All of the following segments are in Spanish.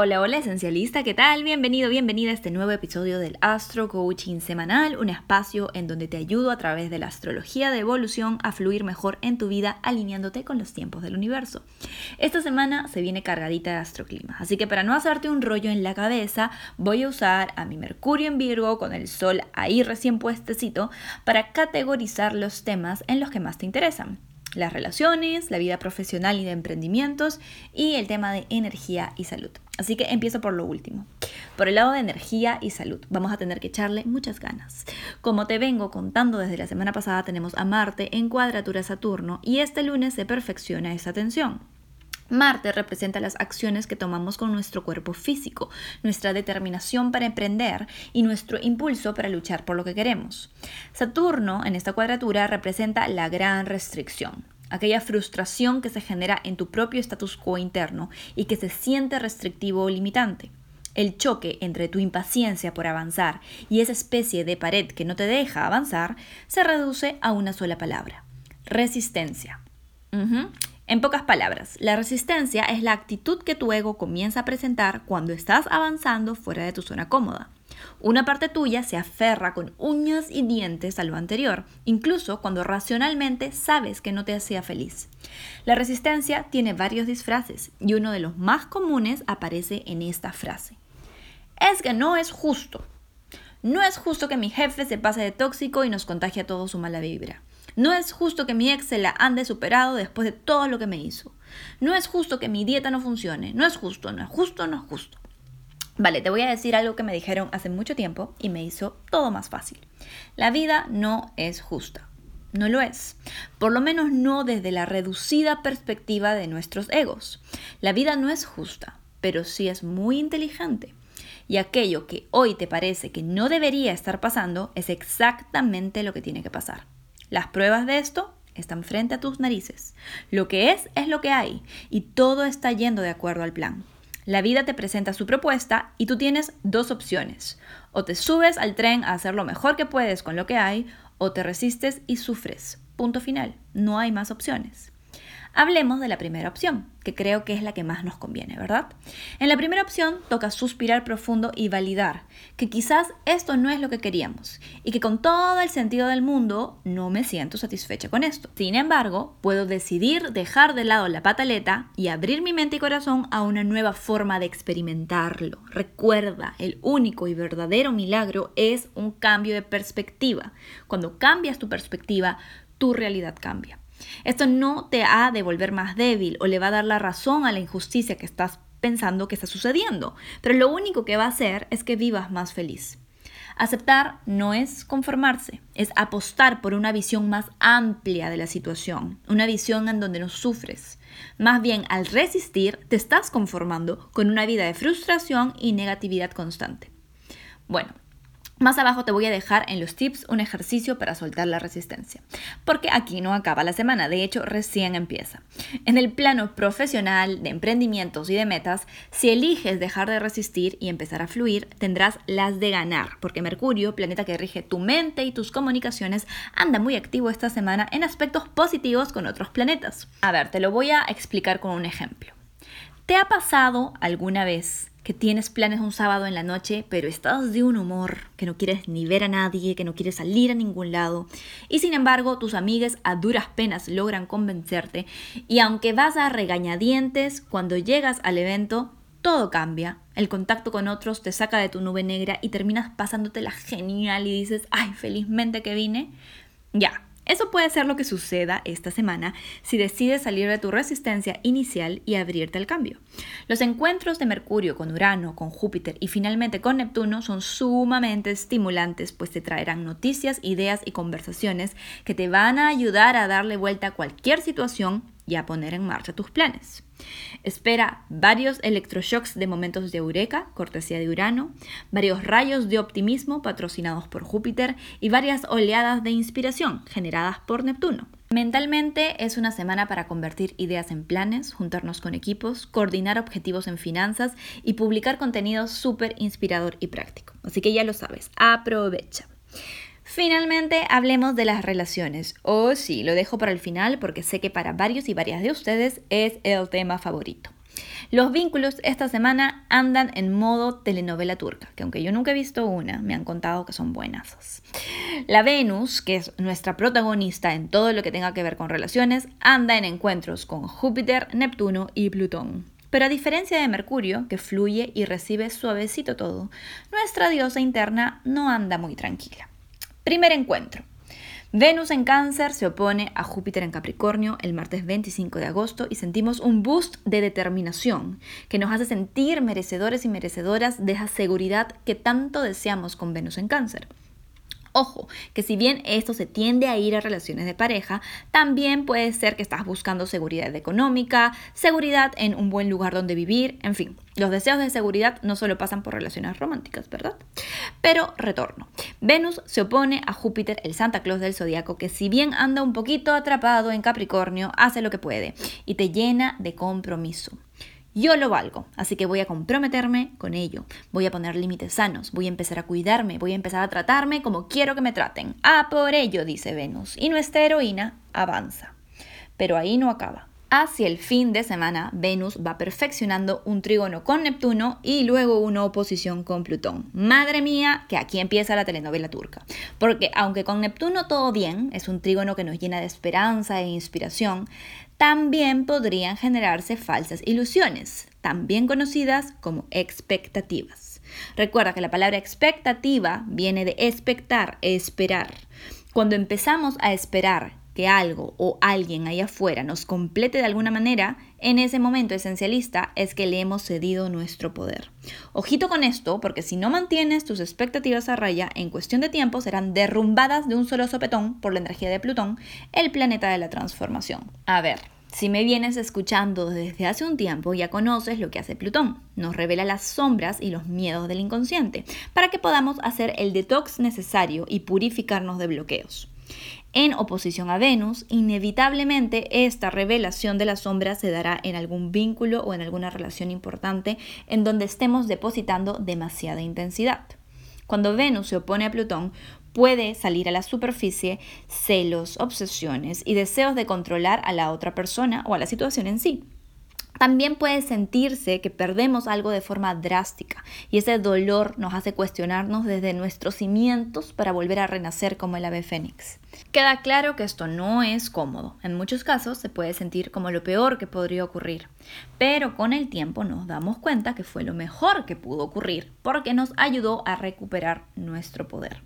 Hola, hola esencialista, ¿qué tal? Bienvenido, bienvenida a este nuevo episodio del Astro Coaching Semanal, un espacio en donde te ayudo a través de la astrología de evolución a fluir mejor en tu vida alineándote con los tiempos del universo. Esta semana se viene cargadita de astroclima, así que para no hacerte un rollo en la cabeza, voy a usar a mi Mercurio en Virgo con el Sol ahí recién puestecito para categorizar los temas en los que más te interesan las relaciones, la vida profesional y de emprendimientos y el tema de energía y salud. Así que empiezo por lo último. Por el lado de energía y salud, vamos a tener que echarle muchas ganas. Como te vengo contando desde la semana pasada, tenemos a Marte en cuadratura Saturno y este lunes se perfecciona esa tensión. Marte representa las acciones que tomamos con nuestro cuerpo físico, nuestra determinación para emprender y nuestro impulso para luchar por lo que queremos. Saturno, en esta cuadratura, representa la gran restricción, aquella frustración que se genera en tu propio status quo interno y que se siente restrictivo o limitante. El choque entre tu impaciencia por avanzar y esa especie de pared que no te deja avanzar se reduce a una sola palabra, resistencia. En pocas palabras, la resistencia es la actitud que tu ego comienza a presentar cuando estás avanzando fuera de tu zona cómoda. Una parte tuya se aferra con uñas y dientes a lo anterior, incluso cuando racionalmente sabes que no te hacía feliz. La resistencia tiene varios disfraces y uno de los más comunes aparece en esta frase. Es que no es justo. No es justo que mi jefe se pase de tóxico y nos contagie a todos su mala vibra. No es justo que mi ex se la ande superado después de todo lo que me hizo. No es justo que mi dieta no funcione. No es justo, no es justo, no es justo. Vale, te voy a decir algo que me dijeron hace mucho tiempo y me hizo todo más fácil. La vida no es justa. No lo es. Por lo menos no desde la reducida perspectiva de nuestros egos. La vida no es justa, pero sí es muy inteligente. Y aquello que hoy te parece que no debería estar pasando es exactamente lo que tiene que pasar. Las pruebas de esto están frente a tus narices. Lo que es es lo que hay y todo está yendo de acuerdo al plan. La vida te presenta su propuesta y tú tienes dos opciones. O te subes al tren a hacer lo mejor que puedes con lo que hay o te resistes y sufres. Punto final. No hay más opciones. Hablemos de la primera opción, que creo que es la que más nos conviene, ¿verdad? En la primera opción toca suspirar profundo y validar que quizás esto no es lo que queríamos y que con todo el sentido del mundo no me siento satisfecha con esto. Sin embargo, puedo decidir dejar de lado la pataleta y abrir mi mente y corazón a una nueva forma de experimentarlo. Recuerda, el único y verdadero milagro es un cambio de perspectiva. Cuando cambias tu perspectiva, tu realidad cambia. Esto no te ha de volver más débil o le va a dar la razón a la injusticia que estás pensando que está sucediendo, pero lo único que va a hacer es que vivas más feliz. Aceptar no es conformarse, es apostar por una visión más amplia de la situación, una visión en donde no sufres. Más bien, al resistir, te estás conformando con una vida de frustración y negatividad constante. Bueno, más abajo te voy a dejar en los tips un ejercicio para soltar la resistencia, porque aquí no acaba la semana, de hecho recién empieza. En el plano profesional, de emprendimientos y de metas, si eliges dejar de resistir y empezar a fluir, tendrás las de ganar, porque Mercurio, planeta que rige tu mente y tus comunicaciones, anda muy activo esta semana en aspectos positivos con otros planetas. A ver, te lo voy a explicar con un ejemplo. ¿Te ha pasado alguna vez que tienes planes un sábado en la noche, pero estás de un humor, que no quieres ni ver a nadie, que no quieres salir a ningún lado, y sin embargo tus amigas a duras penas logran convencerte, y aunque vas a regañadientes, cuando llegas al evento, todo cambia. El contacto con otros te saca de tu nube negra y terminas pasándotela genial y dices, ay, felizmente que vine. Ya, eso puede ser lo que suceda esta semana si decides salir de tu resistencia inicial y abrirte al cambio. Los encuentros de Mercurio con Urano, con Júpiter y finalmente con Neptuno son sumamente estimulantes, pues te traerán noticias, ideas y conversaciones que te van a ayudar a darle vuelta a cualquier situación y a poner en marcha tus planes. Espera varios electroshocks de momentos de eureka, cortesía de Urano, varios rayos de optimismo patrocinados por Júpiter y varias oleadas de inspiración generadas por Neptuno. Mentalmente es una semana para convertir ideas en planes, juntarnos con equipos, coordinar objetivos en finanzas y publicar contenido súper inspirador y práctico. Así que ya lo sabes, aprovecha. Finalmente, hablemos de las relaciones. O oh, sí, lo dejo para el final porque sé que para varios y varias de ustedes es el tema favorito. Los vínculos esta semana andan en modo telenovela turca, que aunque yo nunca he visto una, me han contado que son buenas. La Venus, que es nuestra protagonista en todo lo que tenga que ver con relaciones, anda en encuentros con Júpiter, Neptuno y Plutón. Pero a diferencia de Mercurio, que fluye y recibe suavecito todo, nuestra diosa interna no anda muy tranquila. Primer encuentro. Venus en cáncer se opone a Júpiter en Capricornio el martes 25 de agosto y sentimos un boost de determinación que nos hace sentir merecedores y merecedoras de esa seguridad que tanto deseamos con Venus en cáncer. Ojo, que si bien esto se tiende a ir a relaciones de pareja, también puede ser que estás buscando seguridad económica, seguridad en un buen lugar donde vivir, en fin. Los deseos de seguridad no solo pasan por relaciones románticas, ¿verdad? Pero retorno. Venus se opone a Júpiter, el Santa Claus del zodiaco, que si bien anda un poquito atrapado en Capricornio, hace lo que puede y te llena de compromiso. Yo lo valgo, así que voy a comprometerme con ello. Voy a poner límites sanos, voy a empezar a cuidarme, voy a empezar a tratarme como quiero que me traten. Ah, por ello, dice Venus, y nuestra heroína avanza. Pero ahí no acaba. Hacia el fin de semana, Venus va perfeccionando un trígono con Neptuno y luego una oposición con Plutón. Madre mía, que aquí empieza la telenovela turca. Porque aunque con Neptuno todo bien, es un trígono que nos llena de esperanza e inspiración, también podrían generarse falsas ilusiones, también conocidas como expectativas. Recuerda que la palabra expectativa viene de expectar, esperar. Cuando empezamos a esperar que algo o alguien allá afuera nos complete de alguna manera, en ese momento esencialista es que le hemos cedido nuestro poder. Ojito con esto, porque si no mantienes tus expectativas a raya, en cuestión de tiempo serán derrumbadas de un solo sopetón por la energía de Plutón, el planeta de la transformación. A ver, si me vienes escuchando desde hace un tiempo, ya conoces lo que hace Plutón. Nos revela las sombras y los miedos del inconsciente, para que podamos hacer el detox necesario y purificarnos de bloqueos. En oposición a Venus, inevitablemente esta revelación de la sombra se dará en algún vínculo o en alguna relación importante en donde estemos depositando demasiada intensidad. Cuando Venus se opone a Plutón, puede salir a la superficie celos, obsesiones y deseos de controlar a la otra persona o a la situación en sí. También puede sentirse que perdemos algo de forma drástica y ese dolor nos hace cuestionarnos desde nuestros cimientos para volver a renacer como el ave fénix. Queda claro que esto no es cómodo. En muchos casos se puede sentir como lo peor que podría ocurrir, pero con el tiempo nos damos cuenta que fue lo mejor que pudo ocurrir porque nos ayudó a recuperar nuestro poder.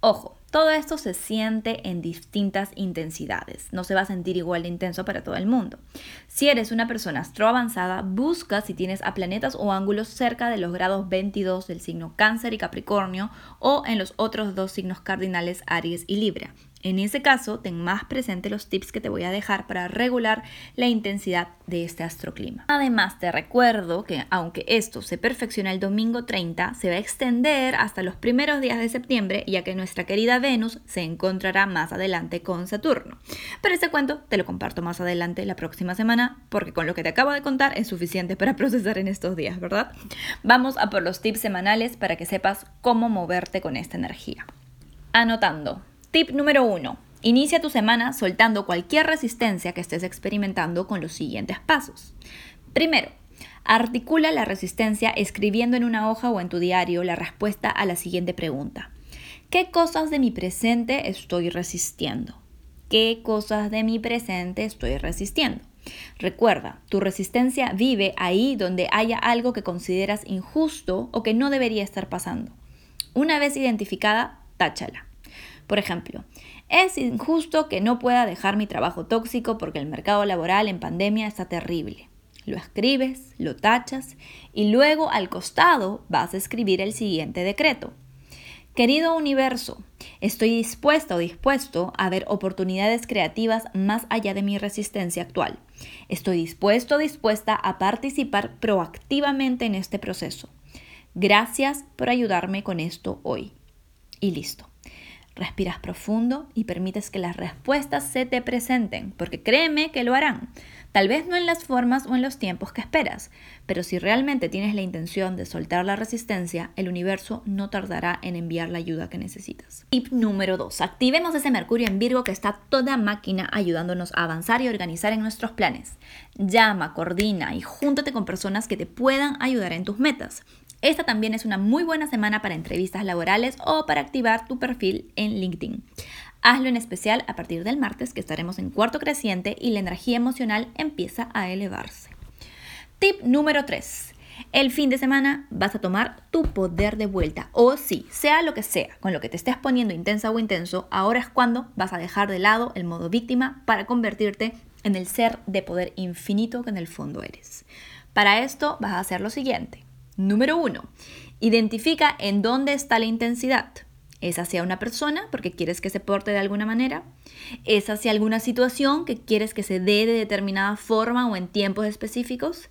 Ojo, todo esto se siente en distintas intensidades, no se va a sentir igual de intenso para todo el mundo. Si eres una persona astro avanzada, busca si tienes a planetas o ángulos cerca de los grados 22 del signo Cáncer y Capricornio o en los otros dos signos cardinales Aries y Libra. En ese caso, ten más presente los tips que te voy a dejar para regular la intensidad de este astroclima. Además, te recuerdo que aunque esto se perfecciona el domingo 30, se va a extender hasta los primeros días de septiembre, ya que nuestra querida Venus se encontrará más adelante con Saturno. Pero ese cuento te lo comparto más adelante la próxima semana, porque con lo que te acabo de contar es suficiente para procesar en estos días, ¿verdad? Vamos a por los tips semanales para que sepas cómo moverte con esta energía. Anotando. Tip número 1. Inicia tu semana soltando cualquier resistencia que estés experimentando con los siguientes pasos. Primero, articula la resistencia escribiendo en una hoja o en tu diario la respuesta a la siguiente pregunta. ¿Qué cosas de mi presente estoy resistiendo? ¿Qué cosas de mi presente estoy resistiendo? Recuerda, tu resistencia vive ahí donde haya algo que consideras injusto o que no debería estar pasando. Una vez identificada, táchala. Por ejemplo, es injusto que no pueda dejar mi trabajo tóxico porque el mercado laboral en pandemia está terrible. Lo escribes, lo tachas y luego al costado vas a escribir el siguiente decreto. Querido universo, estoy dispuesta o dispuesto a ver oportunidades creativas más allá de mi resistencia actual. Estoy dispuesto o dispuesta a participar proactivamente en este proceso. Gracias por ayudarme con esto hoy. Y listo. Respiras profundo y permites que las respuestas se te presenten, porque créeme que lo harán. Tal vez no en las formas o en los tiempos que esperas, pero si realmente tienes la intención de soltar la resistencia, el universo no tardará en enviar la ayuda que necesitas. Tip número 2. Activemos ese Mercurio en Virgo que está toda máquina ayudándonos a avanzar y organizar en nuestros planes. Llama, coordina y júntate con personas que te puedan ayudar en tus metas. Esta también es una muy buena semana para entrevistas laborales o para activar tu perfil en LinkedIn. Hazlo en especial a partir del martes que estaremos en cuarto creciente y la energía emocional empieza a elevarse. Tip número 3. El fin de semana vas a tomar tu poder de vuelta. O sí, sea lo que sea, con lo que te estés poniendo intensa o intenso, ahora es cuando vas a dejar de lado el modo víctima para convertirte en el ser de poder infinito que en el fondo eres. Para esto vas a hacer lo siguiente. Número 1. Identifica en dónde está la intensidad. ¿Es hacia una persona porque quieres que se porte de alguna manera? ¿Es hacia alguna situación que quieres que se dé de determinada forma o en tiempos específicos?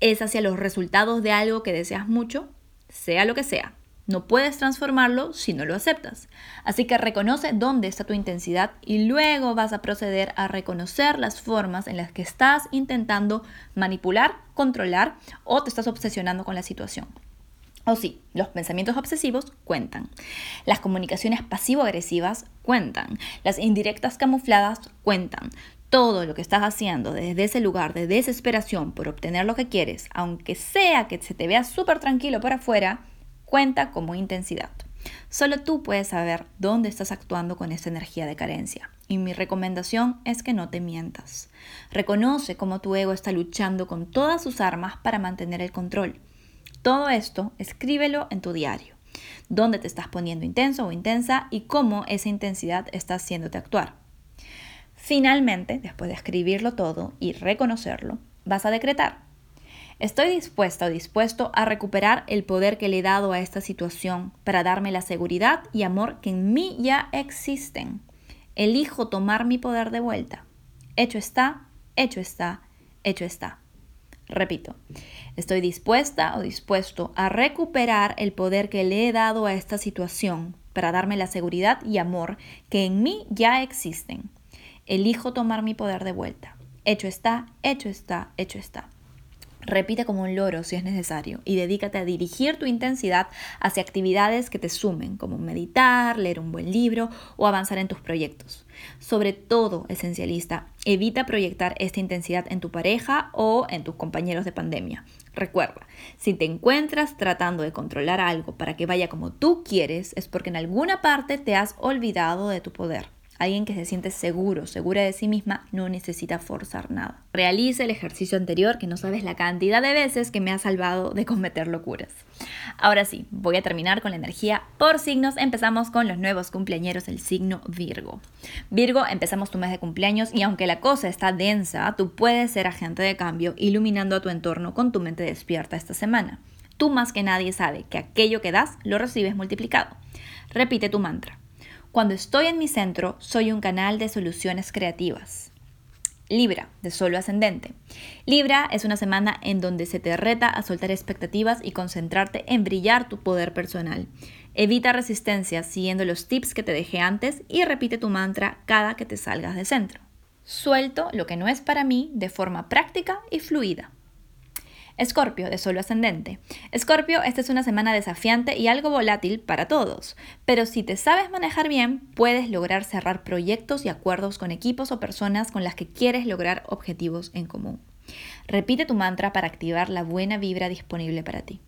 ¿Es hacia los resultados de algo que deseas mucho? Sea lo que sea. No puedes transformarlo si no lo aceptas. Así que reconoce dónde está tu intensidad y luego vas a proceder a reconocer las formas en las que estás intentando manipular, controlar o te estás obsesionando con la situación. O sí, los pensamientos obsesivos cuentan. Las comunicaciones pasivo-agresivas cuentan. Las indirectas camufladas cuentan. Todo lo que estás haciendo desde ese lugar de desesperación por obtener lo que quieres, aunque sea que se te vea súper tranquilo por afuera, cuenta como intensidad. Solo tú puedes saber dónde estás actuando con esa energía de carencia. Y mi recomendación es que no te mientas. Reconoce cómo tu ego está luchando con todas sus armas para mantener el control. Todo esto escríbelo en tu diario, dónde te estás poniendo intenso o intensa y cómo esa intensidad está haciéndote actuar. Finalmente, después de escribirlo todo y reconocerlo, vas a decretar. Estoy dispuesta o dispuesto a recuperar el poder que le he dado a esta situación para darme la seguridad y amor que en mí ya existen. Elijo tomar mi poder de vuelta. Hecho está, hecho está, hecho está. Repito, estoy dispuesta o dispuesto a recuperar el poder que le he dado a esta situación para darme la seguridad y amor que en mí ya existen. Elijo tomar mi poder de vuelta. Hecho está, hecho está, hecho está. Repite como un loro si es necesario y dedícate a dirigir tu intensidad hacia actividades que te sumen, como meditar, leer un buen libro o avanzar en tus proyectos. Sobre todo, esencialista, evita proyectar esta intensidad en tu pareja o en tus compañeros de pandemia. Recuerda, si te encuentras tratando de controlar algo para que vaya como tú quieres, es porque en alguna parte te has olvidado de tu poder. Alguien que se siente seguro, segura de sí misma, no necesita forzar nada. Realice el ejercicio anterior que no sabes la cantidad de veces que me ha salvado de cometer locuras. Ahora sí, voy a terminar con la energía por signos. Empezamos con los nuevos cumpleañeros del signo Virgo. Virgo, empezamos tu mes de cumpleaños y aunque la cosa está densa, tú puedes ser agente de cambio iluminando a tu entorno con tu mente despierta esta semana. Tú más que nadie sabe que aquello que das lo recibes multiplicado. Repite tu mantra. Cuando estoy en mi centro, soy un canal de soluciones creativas. Libra, de solo ascendente. Libra es una semana en donde se te reta a soltar expectativas y concentrarte en brillar tu poder personal. Evita resistencias siguiendo los tips que te dejé antes y repite tu mantra cada que te salgas de centro. Suelto lo que no es para mí de forma práctica y fluida. Escorpio, de solo ascendente. Escorpio, esta es una semana desafiante y algo volátil para todos, pero si te sabes manejar bien, puedes lograr cerrar proyectos y acuerdos con equipos o personas con las que quieres lograr objetivos en común. Repite tu mantra para activar la buena vibra disponible para ti.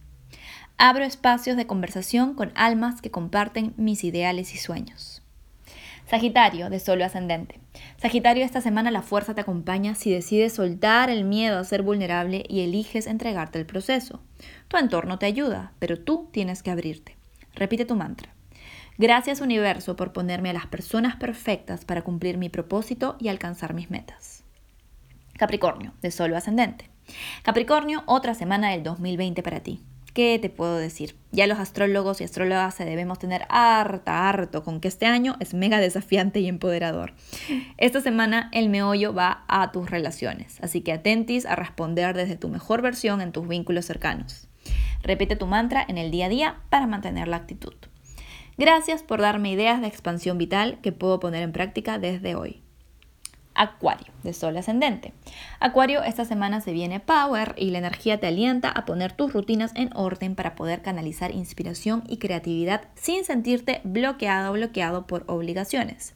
Abro espacios de conversación con almas que comparten mis ideales y sueños. Sagitario, de solo ascendente. Sagitario, esta semana la fuerza te acompaña si decides soltar el miedo a ser vulnerable y eliges entregarte el proceso. Tu entorno te ayuda, pero tú tienes que abrirte. Repite tu mantra. Gracias universo por ponerme a las personas perfectas para cumplir mi propósito y alcanzar mis metas. Capricornio, de solo ascendente. Capricornio, otra semana del 2020 para ti. ¿Qué te puedo decir? Ya los astrólogos y astrólogas se debemos tener harta, harto con que este año es mega desafiante y empoderador. Esta semana el meollo va a tus relaciones, así que atentis a responder desde tu mejor versión en tus vínculos cercanos. Repite tu mantra en el día a día para mantener la actitud. Gracias por darme ideas de expansión vital que puedo poner en práctica desde hoy. Acuario, de Sol ascendente. Acuario, esta semana se viene Power y la energía te alienta a poner tus rutinas en orden para poder canalizar inspiración y creatividad sin sentirte bloqueado o bloqueado por obligaciones.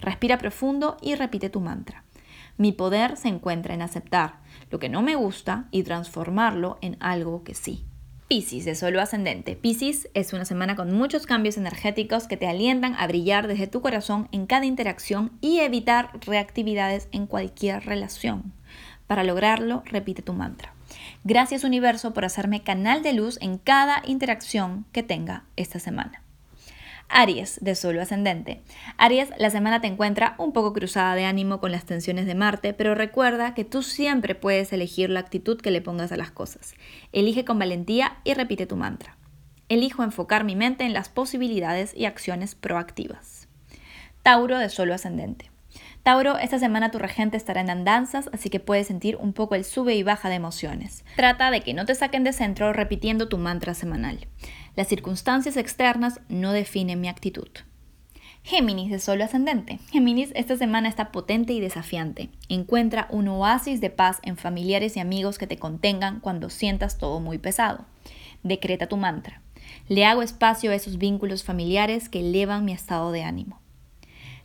Respira profundo y repite tu mantra. Mi poder se encuentra en aceptar lo que no me gusta y transformarlo en algo que sí. Piscis de solo ascendente. Piscis es una semana con muchos cambios energéticos que te alientan a brillar desde tu corazón en cada interacción y evitar reactividades en cualquier relación. Para lograrlo, repite tu mantra. Gracias universo por hacerme canal de luz en cada interacción que tenga esta semana. Aries, de solo ascendente. Aries, la semana te encuentra un poco cruzada de ánimo con las tensiones de Marte, pero recuerda que tú siempre puedes elegir la actitud que le pongas a las cosas. Elige con valentía y repite tu mantra. Elijo enfocar mi mente en las posibilidades y acciones proactivas. Tauro, de solo ascendente. Tauro, esta semana tu regente estará en andanzas, así que puedes sentir un poco el sube y baja de emociones. Trata de que no te saquen de centro repitiendo tu mantra semanal. Las circunstancias externas no definen mi actitud. Géminis de solo ascendente. Géminis esta semana está potente y desafiante. Encuentra un oasis de paz en familiares y amigos que te contengan cuando sientas todo muy pesado. Decreta tu mantra. Le hago espacio a esos vínculos familiares que elevan mi estado de ánimo.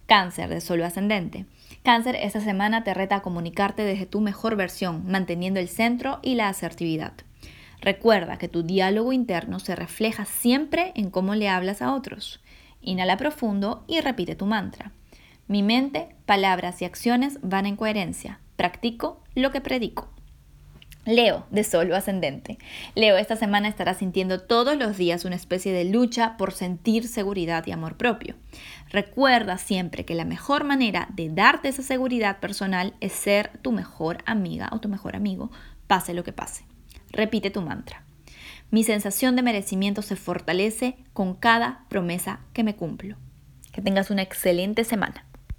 Cáncer de solo ascendente. Cáncer esta semana te reta a comunicarte desde tu mejor versión, manteniendo el centro y la asertividad. Recuerda que tu diálogo interno se refleja siempre en cómo le hablas a otros. Inhala profundo y repite tu mantra. Mi mente, palabras y acciones van en coherencia. Practico lo que predico. Leo, de solo ascendente. Leo, esta semana estará sintiendo todos los días una especie de lucha por sentir seguridad y amor propio. Recuerda siempre que la mejor manera de darte esa seguridad personal es ser tu mejor amiga o tu mejor amigo, pase lo que pase. Repite tu mantra. Mi sensación de merecimiento se fortalece con cada promesa que me cumplo. Que tengas una excelente semana.